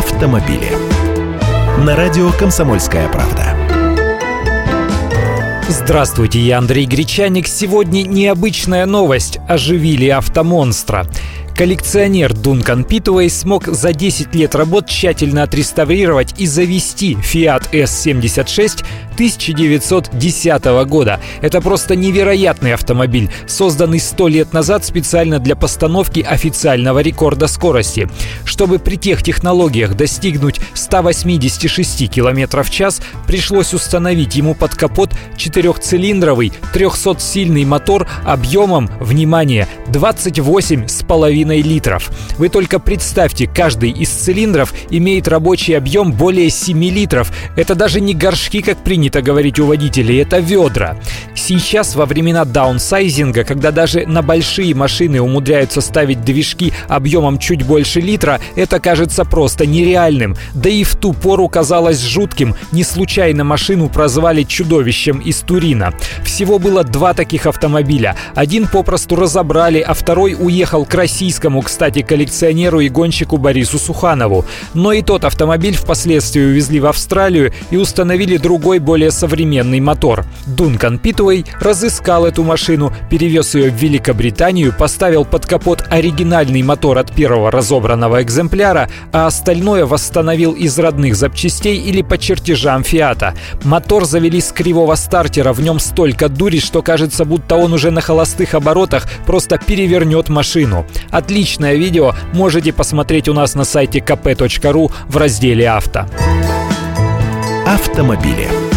автомобили. На радио «Комсомольская правда». Здравствуйте, я Андрей Гречаник. Сегодня необычная новость. Оживили автомонстра. Коллекционер Дункан Питуэй смог за 10 лет работ тщательно отреставрировать и завести Fiat S76 1910 года. Это просто невероятный автомобиль, созданный 100 лет назад специально для постановки официального рекорда скорости. Чтобы при тех технологиях достигнуть 186 км в час, пришлось установить ему под капот четырехцилиндровый 300-сильный мотор объемом, внимание, 28,5 2,5 литров. Вы только представьте, каждый из цилиндров имеет рабочий объем более 7 литров. Это даже не горшки, как принято говорить у водителей, это ведра. Сейчас, во времена даунсайзинга, когда даже на большие машины умудряются ставить движки объемом чуть больше литра, это кажется просто нереальным. Да и в ту пору казалось жутким. Не случайно машину прозвали чудовищем из Турина. Всего было два таких автомобиля. Один попросту разобрали, а второй уехал к российскому российскому, кстати, коллекционеру и гонщику Борису Суханову. Но и тот автомобиль впоследствии увезли в Австралию и установили другой, более современный мотор. Дункан Питуэй разыскал эту машину, перевез ее в Великобританию, поставил под капот оригинальный мотор от первого разобранного экземпляра, а остальное восстановил из родных запчастей или по чертежам Фиата. Мотор завели с кривого стартера, в нем столько дури, что кажется, будто он уже на холостых оборотах просто перевернет машину. От Отличное видео можете посмотреть у нас на сайте kp.ru в разделе «Авто». Автомобили.